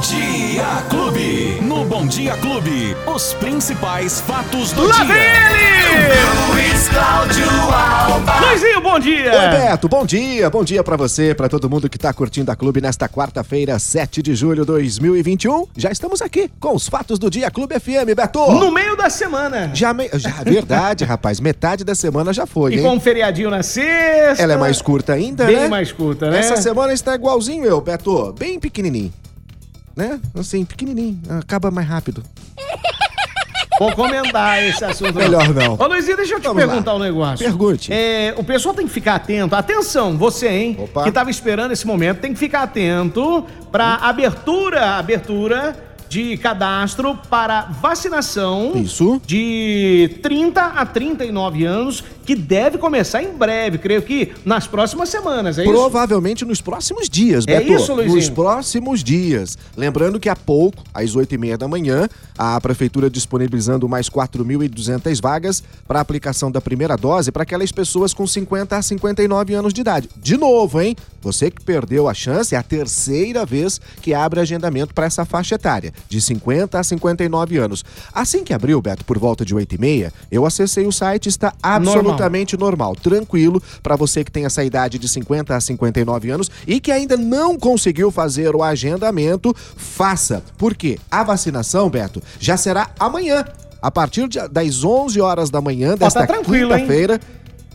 Dia Clube. No Bom Dia Clube, os principais fatos do Lá dia. vem ele! Luiz Cláudio Alba. Luizinho, bom dia! Oi, Beto, bom dia, bom dia pra você, pra todo mundo que tá curtindo a Clube nesta quarta-feira, 7 de julho de 2021. Já estamos aqui com os fatos do dia Clube FM, Beto. No meio da semana. Já, me... já verdade, rapaz, metade da semana já foi, E hein? com um feriadinho na sexta. Ela é mais curta ainda, Bem né? mais curta, né? Essa semana está igualzinho eu, Beto, bem pequenininho. Né? Assim, pequenininho, acaba mais rápido. Vou comentar esse assunto. Melhor não. Ô, Luizinho, deixa eu te Vamos perguntar lá. um negócio. Pergunte. É, o pessoal tem que ficar atento. Atenção, você, hein? Opa. Que tava esperando esse momento, tem que ficar atento pra abertura, abertura de cadastro para vacinação Isso. de 30 a 39 anos, que deve começar em breve, creio que nas próximas semanas, é isso? Provavelmente nos próximos dias, É Beto. isso, Luizinho? Nos próximos dias. Lembrando que há pouco, às 8h30 da manhã, a Prefeitura disponibilizando mais 4.200 vagas para aplicação da primeira dose para aquelas pessoas com 50 a 59 anos de idade. De novo, hein? Você que perdeu a chance, é a terceira vez que abre agendamento para essa faixa etária, de 50 a 59 anos. Assim que abriu, Beto, por volta de 8h30, eu acessei o site, está absolutamente normal, tranquilo, para você que tem essa idade de 50 a 59 anos e que ainda não conseguiu fazer o agendamento, faça. Porque a vacinação, Beto, já será amanhã. A partir das 11 horas da manhã desta tá tranquilo, hein? quinta-feira.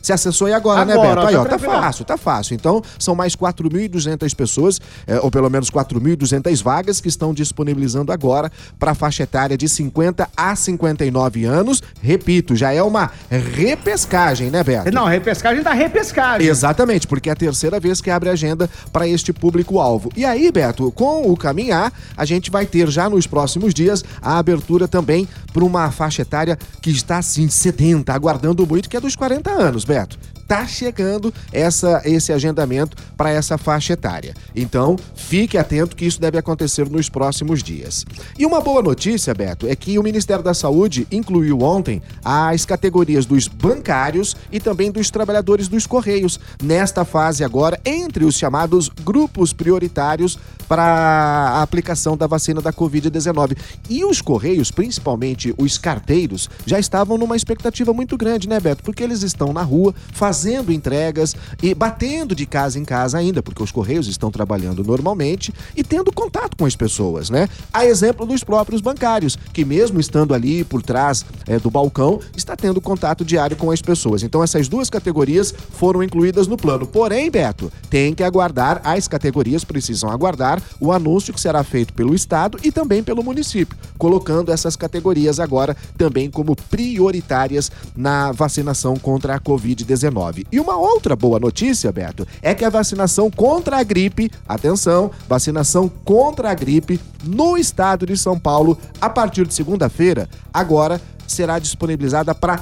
Se acessou aí agora, né, Agora, Beto? Aí, ó, ó, tá fácil, tá fácil. Então, são mais 4.200 pessoas, é, ou pelo menos 4.200 vagas que estão disponibilizando agora para a faixa etária de 50 a 59 anos. Repito, já é uma repescagem, né, Beto? Não, repescagem da repescagem. Exatamente, porque é a terceira vez que abre agenda para este público-alvo. E aí, Beto, com o caminhar, a gente vai ter já nos próximos dias a abertura também para uma faixa etária que está assim, sedenta, aguardando muito, que é dos 40 anos, Beto certo. Tá chegando essa, esse agendamento para essa faixa etária. Então, fique atento que isso deve acontecer nos próximos dias. E uma boa notícia, Beto, é que o Ministério da Saúde incluiu ontem as categorias dos bancários e também dos trabalhadores dos Correios nesta fase agora, entre os chamados grupos prioritários para a aplicação da vacina da Covid-19. E os Correios, principalmente os carteiros, já estavam numa expectativa muito grande, né, Beto? Porque eles estão na rua fazendo entregas e batendo de casa em casa ainda, porque os Correios estão trabalhando normalmente e tendo contato com as pessoas, né? A exemplo dos próprios bancários, que mesmo estando ali por trás eh, do balcão, está tendo contato diário com as pessoas. Então essas duas categorias foram incluídas no plano. Porém, Beto, tem que aguardar, as categorias precisam aguardar o anúncio que será feito pelo Estado e também pelo município, colocando essas categorias agora também como prioritárias na vacinação contra a Covid-19. E uma outra boa notícia, Beto, é que a vacinação contra a gripe, atenção, vacinação contra a gripe no estado de São Paulo, a partir de segunda-feira, agora será disponibilizada para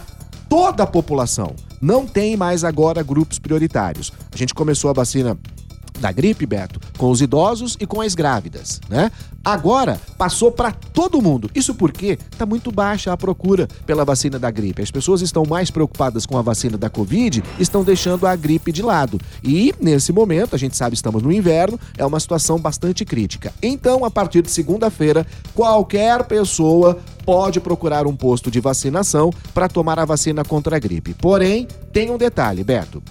toda a população. Não tem mais agora grupos prioritários. A gente começou a vacina da gripe, Beto, com os idosos e com as grávidas, né? Agora passou para todo mundo. Isso porque tá muito baixa a procura pela vacina da gripe. As pessoas estão mais preocupadas com a vacina da Covid, estão deixando a gripe de lado. E nesse momento, a gente sabe estamos no inverno, é uma situação bastante crítica. Então, a partir de segunda-feira, qualquer pessoa pode procurar um posto de vacinação para tomar a vacina contra a gripe. Porém, tem um detalhe, Beto.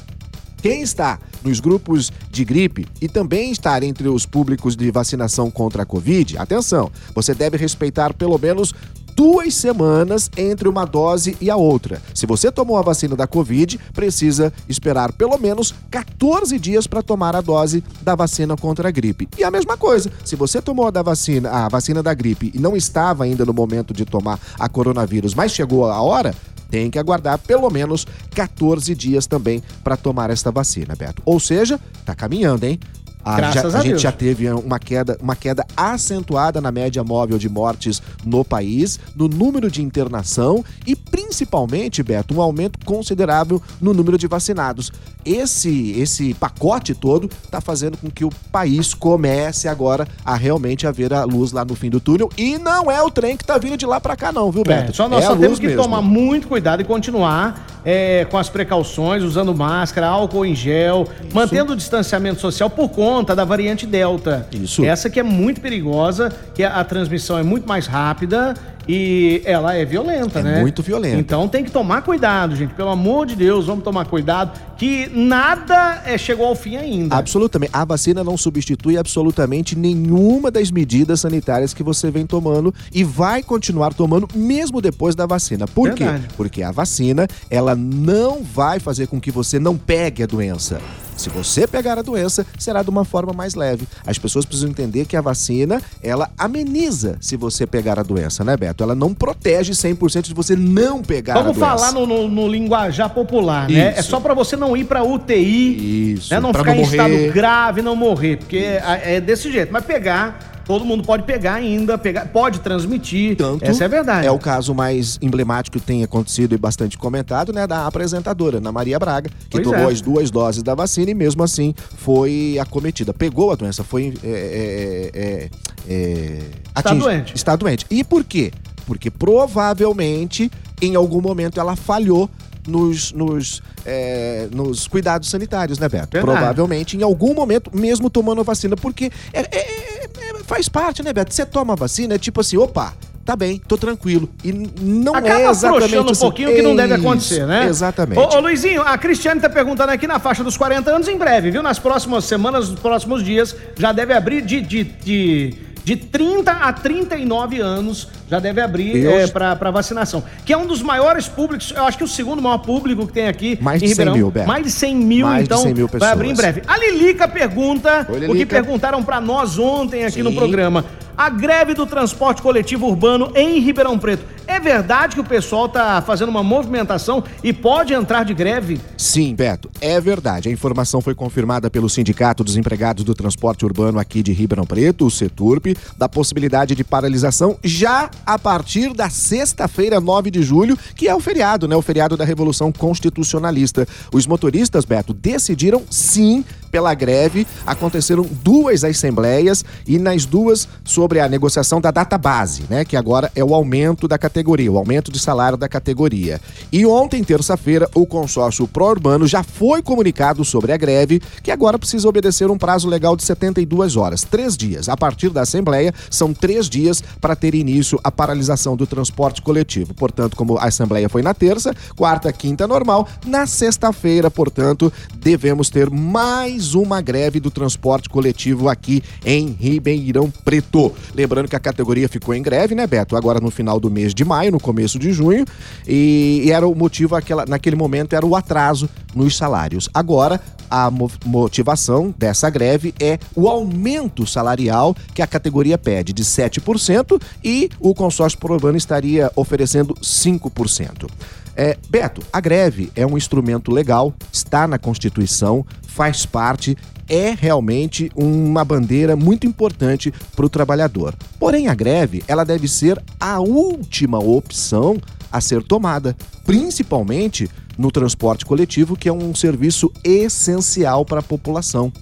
Quem está nos grupos de gripe e também estar entre os públicos de vacinação contra a Covid, atenção, você deve respeitar pelo menos duas semanas entre uma dose e a outra. Se você tomou a vacina da Covid, precisa esperar pelo menos 14 dias para tomar a dose da vacina contra a gripe. E a mesma coisa, se você tomou a da vacina, a vacina da gripe e não estava ainda no momento de tomar a coronavírus, mas chegou a hora, tem que aguardar pelo menos 14 dias também para tomar esta vacina, Beto. Ou seja, tá caminhando, hein? A, Graças já- a a gente já teve uma queda, uma queda acentuada na média móvel de mortes no país, no número de internação e principalmente, Beto, um aumento considerável no número de vacinados. Esse esse pacote todo está fazendo com que o país comece agora a realmente a ver a luz lá no fim do túnel e não é o trem que tá vindo de lá para cá não, viu, Beto? É, só nós é só temos que mesmo. tomar muito cuidado e continuar é, com as precauções, usando máscara, álcool em gel, Isso. mantendo o distanciamento social por conta da variante Delta. Isso. Essa que é muito perigosa, que a, a transmissão é muito mais rápida e ela é violenta, é né? Muito violenta. Então tem que tomar cuidado, gente. Pelo amor de Deus, vamos tomar cuidado. Que nada é, chegou ao fim ainda. Absolutamente. A vacina não substitui absolutamente nenhuma das medidas sanitárias que você vem tomando e vai continuar tomando mesmo depois da vacina. Por Verdade. quê? Porque a vacina, ela não vai fazer com que você não pegue a doença. Se você pegar a doença, será de uma forma mais leve. As pessoas precisam entender que a vacina, ela ameniza se você pegar a doença, né, Beto? Ela não protege 100% de você não pegar Vamos a doença. Vamos falar no, no, no, linguajar popular, né? É só para você não ir para UTI, Isso. Né? não ficar não em estado grave, não morrer, porque é, é desse jeito. Mas pegar todo mundo pode pegar ainda, pegar, pode transmitir. Tanto Essa é verdade. É o caso mais emblemático que tem acontecido e bastante comentado, né, da apresentadora, Ana Maria Braga, que pois tomou é. as duas doses da vacina e mesmo assim foi acometida. Pegou a doença, foi. É, é, é, é está doente. Está doente. E por quê? Porque provavelmente em algum momento ela falhou nos, nos, é, nos cuidados sanitários, né, Beto? Verdade. Provavelmente, em algum momento, mesmo tomando vacina, porque é, é, é, faz parte, né, Beto? Você toma vacina, é tipo assim, opa, tá bem, tô tranquilo. E não Acaba é exatamente um assim. pouquinho que não deve acontecer, né? Exatamente. Ô, ô, Luizinho, a Cristiane tá perguntando aqui na faixa dos 40 anos em breve, viu? Nas próximas semanas, nos próximos dias, já deve abrir de, de, de de 30 a 39 anos já deve abrir é, para vacinação. Que é um dos maiores públicos, eu acho que o segundo maior público que tem aqui Mais em de Ribeirão. 100 mil, Beto. Mais de 100 mil, Mais então, de 100 mil pessoas. vai abrir em breve. A Lilica pergunta Oi, Lilica. o que perguntaram para nós ontem aqui Sim. no programa a greve do transporte coletivo urbano em Ribeirão Preto. É verdade que o pessoal está fazendo uma movimentação e pode entrar de greve? Sim, Beto, é verdade. A informação foi confirmada pelo Sindicato dos Empregados do Transporte Urbano aqui de Ribeirão Preto, o CETURP, da possibilidade de paralisação já a partir da sexta-feira, 9 de julho, que é o feriado, né? O feriado da Revolução Constitucionalista. Os motoristas, Beto, decidiram sim pela greve. Aconteceram duas assembleias e nas duas sobre a negociação da data base, né? Que agora é o aumento da categoria, o aumento de salário da categoria. E ontem, terça-feira, o consórcio pró-urbano já foi comunicado sobre a greve, que agora precisa obedecer um prazo legal de 72 horas, três dias. A partir da Assembleia, são três dias para ter início a paralisação do transporte coletivo. Portanto, como a Assembleia foi na terça, quarta, quinta normal, na sexta-feira, portanto, devemos ter mais mais uma greve do transporte coletivo aqui em Ribeirão Preto. Lembrando que a categoria ficou em greve, né, Beto? Agora no final do mês de maio, no começo de junho, e, era o motivo, aquela, naquele momento, era o atraso nos salários. Agora, a motivação dessa greve é o aumento salarial que a categoria pede de 7% e o consórcio urbano estaria oferecendo 5%. É, Beto, a greve é um instrumento legal, está na Constituição, faz parte, é realmente uma bandeira muito importante para o trabalhador. Porém, a greve ela deve ser a última opção a ser tomada, principalmente no transporte coletivo, que é um serviço essencial para a população.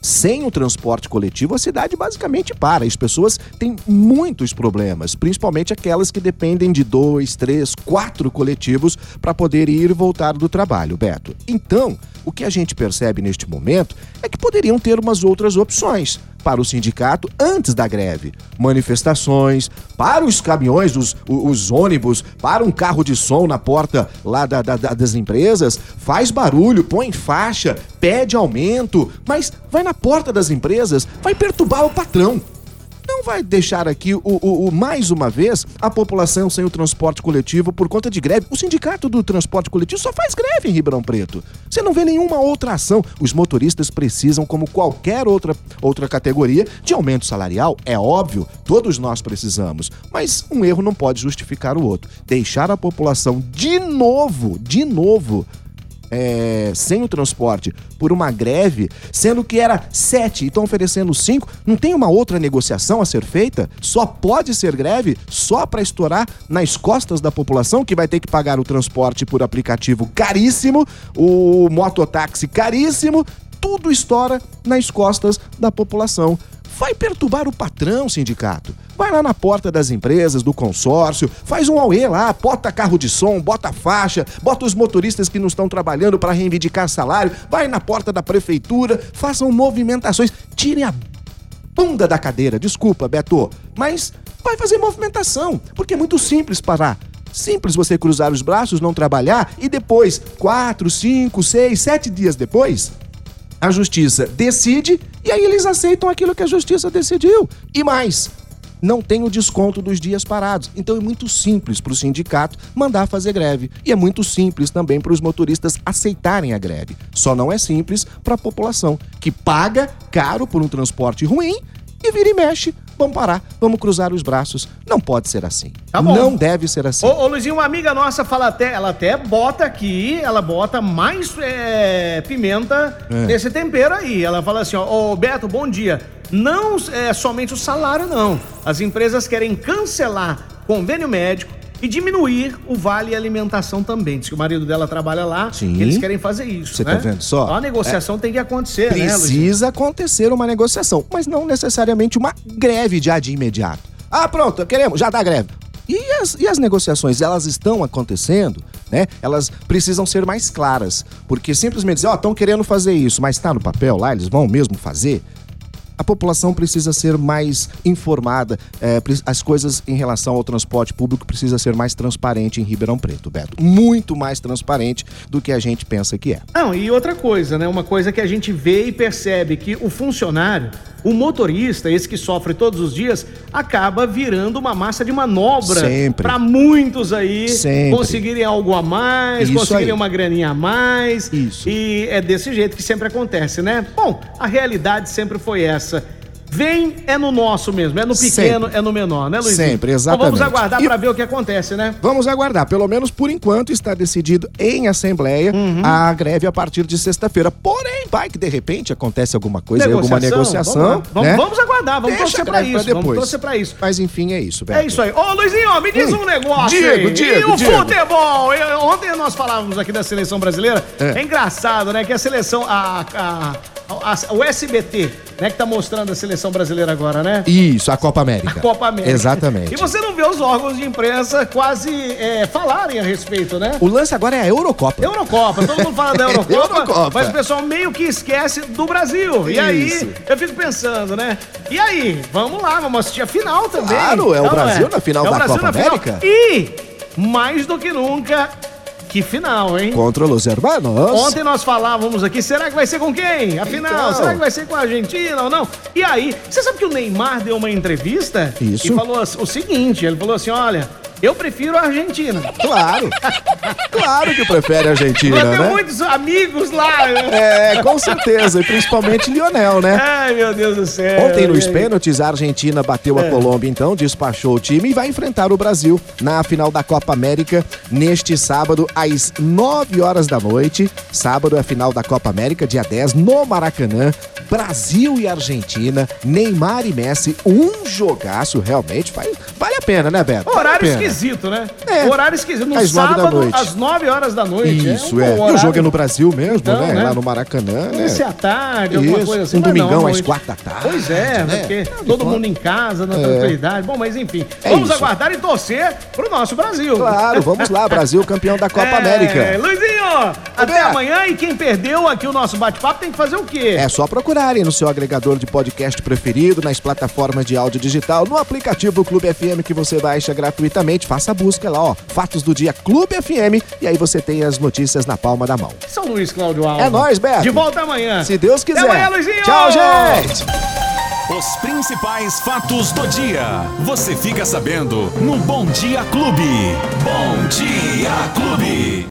Sem o transporte coletivo, a cidade basicamente para. As pessoas têm muitos problemas, principalmente aquelas que dependem de dois, três, quatro coletivos para poder ir e voltar do trabalho, Beto. Então, o que a gente percebe neste momento é que poderiam ter umas outras opções para o sindicato antes da greve. Manifestações, para os caminhões, os, os ônibus, para um carro de som na porta lá da, da, das empresas, faz barulho, põe faixa, pede aumento, mas vai na porta das empresas, vai perturbar o patrão não vai deixar aqui o, o, o, mais uma vez a população sem o transporte coletivo por conta de greve. O sindicato do transporte coletivo só faz greve em Ribeirão Preto. Você não vê nenhuma outra ação. Os motoristas precisam, como qualquer outra, outra categoria, de aumento salarial. É óbvio, todos nós precisamos. Mas um erro não pode justificar o outro. Deixar a população de novo, de novo, é, sem o transporte por uma greve, sendo que era sete e estão oferecendo cinco, não tem uma outra negociação a ser feita? Só pode ser greve só para estourar nas costas da população que vai ter que pagar o transporte por aplicativo caríssimo, o mototáxi caríssimo, tudo estoura nas costas da população. Vai perturbar o patrão, sindicato Vai lá na porta das empresas, do consórcio, faz um auê lá, bota carro de som, bota faixa, bota os motoristas que não estão trabalhando para reivindicar salário, vai na porta da prefeitura, façam movimentações, tirem a bunda da cadeira, desculpa, Beto, mas vai fazer movimentação, porque é muito simples parar. Simples você cruzar os braços, não trabalhar e depois, quatro, cinco, seis, sete dias depois, a justiça decide e aí eles aceitam aquilo que a justiça decidiu. E mais, não tem o desconto dos dias parados. Então é muito simples para o sindicato mandar fazer greve. E é muito simples também para os motoristas aceitarem a greve. Só não é simples para a população, que paga caro por um transporte ruim e vira e mexe vamos parar, vamos cruzar os braços. Não pode ser assim. Tá não deve ser assim. Ô, ô, Luizinho, uma amiga nossa fala até, ela até bota aqui, ela bota mais é, pimenta é. nesse tempero aí. Ela fala assim, ó, ô Beto, bom dia. Não é somente o salário, não. As empresas querem cancelar convênio médico, e diminuir o vale alimentação também. Diz que o marido dela trabalha lá Sim. eles querem fazer isso. Você tá né? tá vendo só? A negociação é. tem que acontecer, né, Precisa né, acontecer uma negociação, mas não necessariamente uma greve já de imediato. Ah, pronto, queremos, já dá greve. E as, e as negociações, elas estão acontecendo, né? Elas precisam ser mais claras. Porque simplesmente dizer, ó, oh, estão querendo fazer isso, mas está no papel lá, eles vão mesmo fazer a população precisa ser mais informada, é, as coisas em relação ao transporte público precisa ser mais transparente em Ribeirão Preto, Beto. Muito mais transparente do que a gente pensa que é. Não, e outra coisa, né? Uma coisa que a gente vê e percebe que o funcionário, o motorista, esse que sofre todos os dias, acaba virando uma massa de manobra para muitos aí Sempre. conseguirem algo a mais, Isso conseguirem aí. uma graninha a mais. Isso. E é desse jeito que sempre acontece, né? Bom, a realidade sempre foi essa. Vem é no nosso mesmo, é no pequeno, Sempre. é no menor, né, Luiz? Sempre, exatamente. Então vamos aguardar para ver o que acontece, né? Vamos aguardar. Pelo menos por enquanto está decidido em assembleia uhum. a greve a partir de sexta-feira. Porém, vai que de repente acontece alguma coisa, negociação, alguma negociação. Vamos, né? vamos aguardar, vamos Deixa torcer para isso. Depois. Vamos torcer para isso. Mas enfim, é isso, Beto. É isso aí. Ô, Luizinho, me diz hum. um negócio. Diego, aí. Diego, E o Diego. futebol? Eu, ontem nós falávamos aqui da seleção brasileira. É, é engraçado, né? Que a seleção, a, a, a, o SBT, né, que tá mostrando a seleção brasileira agora, né? Isso, a Copa América. A Copa América. Exatamente. E você não vê os órgãos de imprensa quase é, falarem a respeito, né? O lance agora é a Eurocopa. Eurocopa, todo mundo fala da Eurocopa, Eurocopa. mas o pessoal meio que esquece do Brasil. Isso. E aí, eu fico pensando, né? E aí, vamos lá, vamos assistir a final também. Claro, é o Brasil é? na final é da Copa América. Final. E, mais do que nunca, que final, hein? Contra os hermanos. Ontem nós falávamos aqui, será que vai ser com quem? Afinal, então... será que vai ser com a Argentina ou não? E aí, você sabe que o Neymar deu uma entrevista? Isso. E falou o seguinte, ele falou assim, olha, eu prefiro a Argentina. Claro. claro que prefere a Argentina, né? muitos amigos lá. É, com certeza. E principalmente Lionel, né? Ai, meu Deus do céu. Ontem, nos pênaltis, a Argentina bateu a é. Colômbia, então, despachou o time e vai enfrentar o Brasil na final da Copa América neste sábado, às 9 horas da noite. Sábado é a final da Copa América, dia 10, no Maracanã. Brasil e Argentina, Neymar e Messi, um jogaço realmente. Vale, vale a pena, né, Beto? Horário vale esquisito, né? É. Horário esquisito. No às sábado, às 9 horas da noite. Isso, é. Um é. E o jogo é no Brasil mesmo, então, né? né? Lá no Maracanã, né? Isso é à tarde, alguma Isso. coisa assim. Um domingão não, às 4 da tarde. Pois é, né? porque todo mundo em casa, na é. tranquilidade. Bom, mas enfim, é vamos isso. aguardar e torcer pro nosso Brasil. Claro, vamos lá, Brasil campeão da Copa é, América. Luizinho, até amanhã e quem perdeu aqui o nosso bate-papo tem que fazer o quê? É só procurarem no seu agregador de podcast preferido, nas plataformas de áudio digital, no aplicativo Clube FM que você baixa gratuitamente. Faça a busca lá, ó. Fatos do dia Clube FM. E aí você tem as notícias na palma da mão. São Luís Cláudio Alves. É nóis, Beto. De volta amanhã. Se Deus quiser. Até amanhã, Luizinho. Tchau, gente. Os principais fatos do dia. Você fica sabendo no Bom Dia Clube. Bom Dia Clube.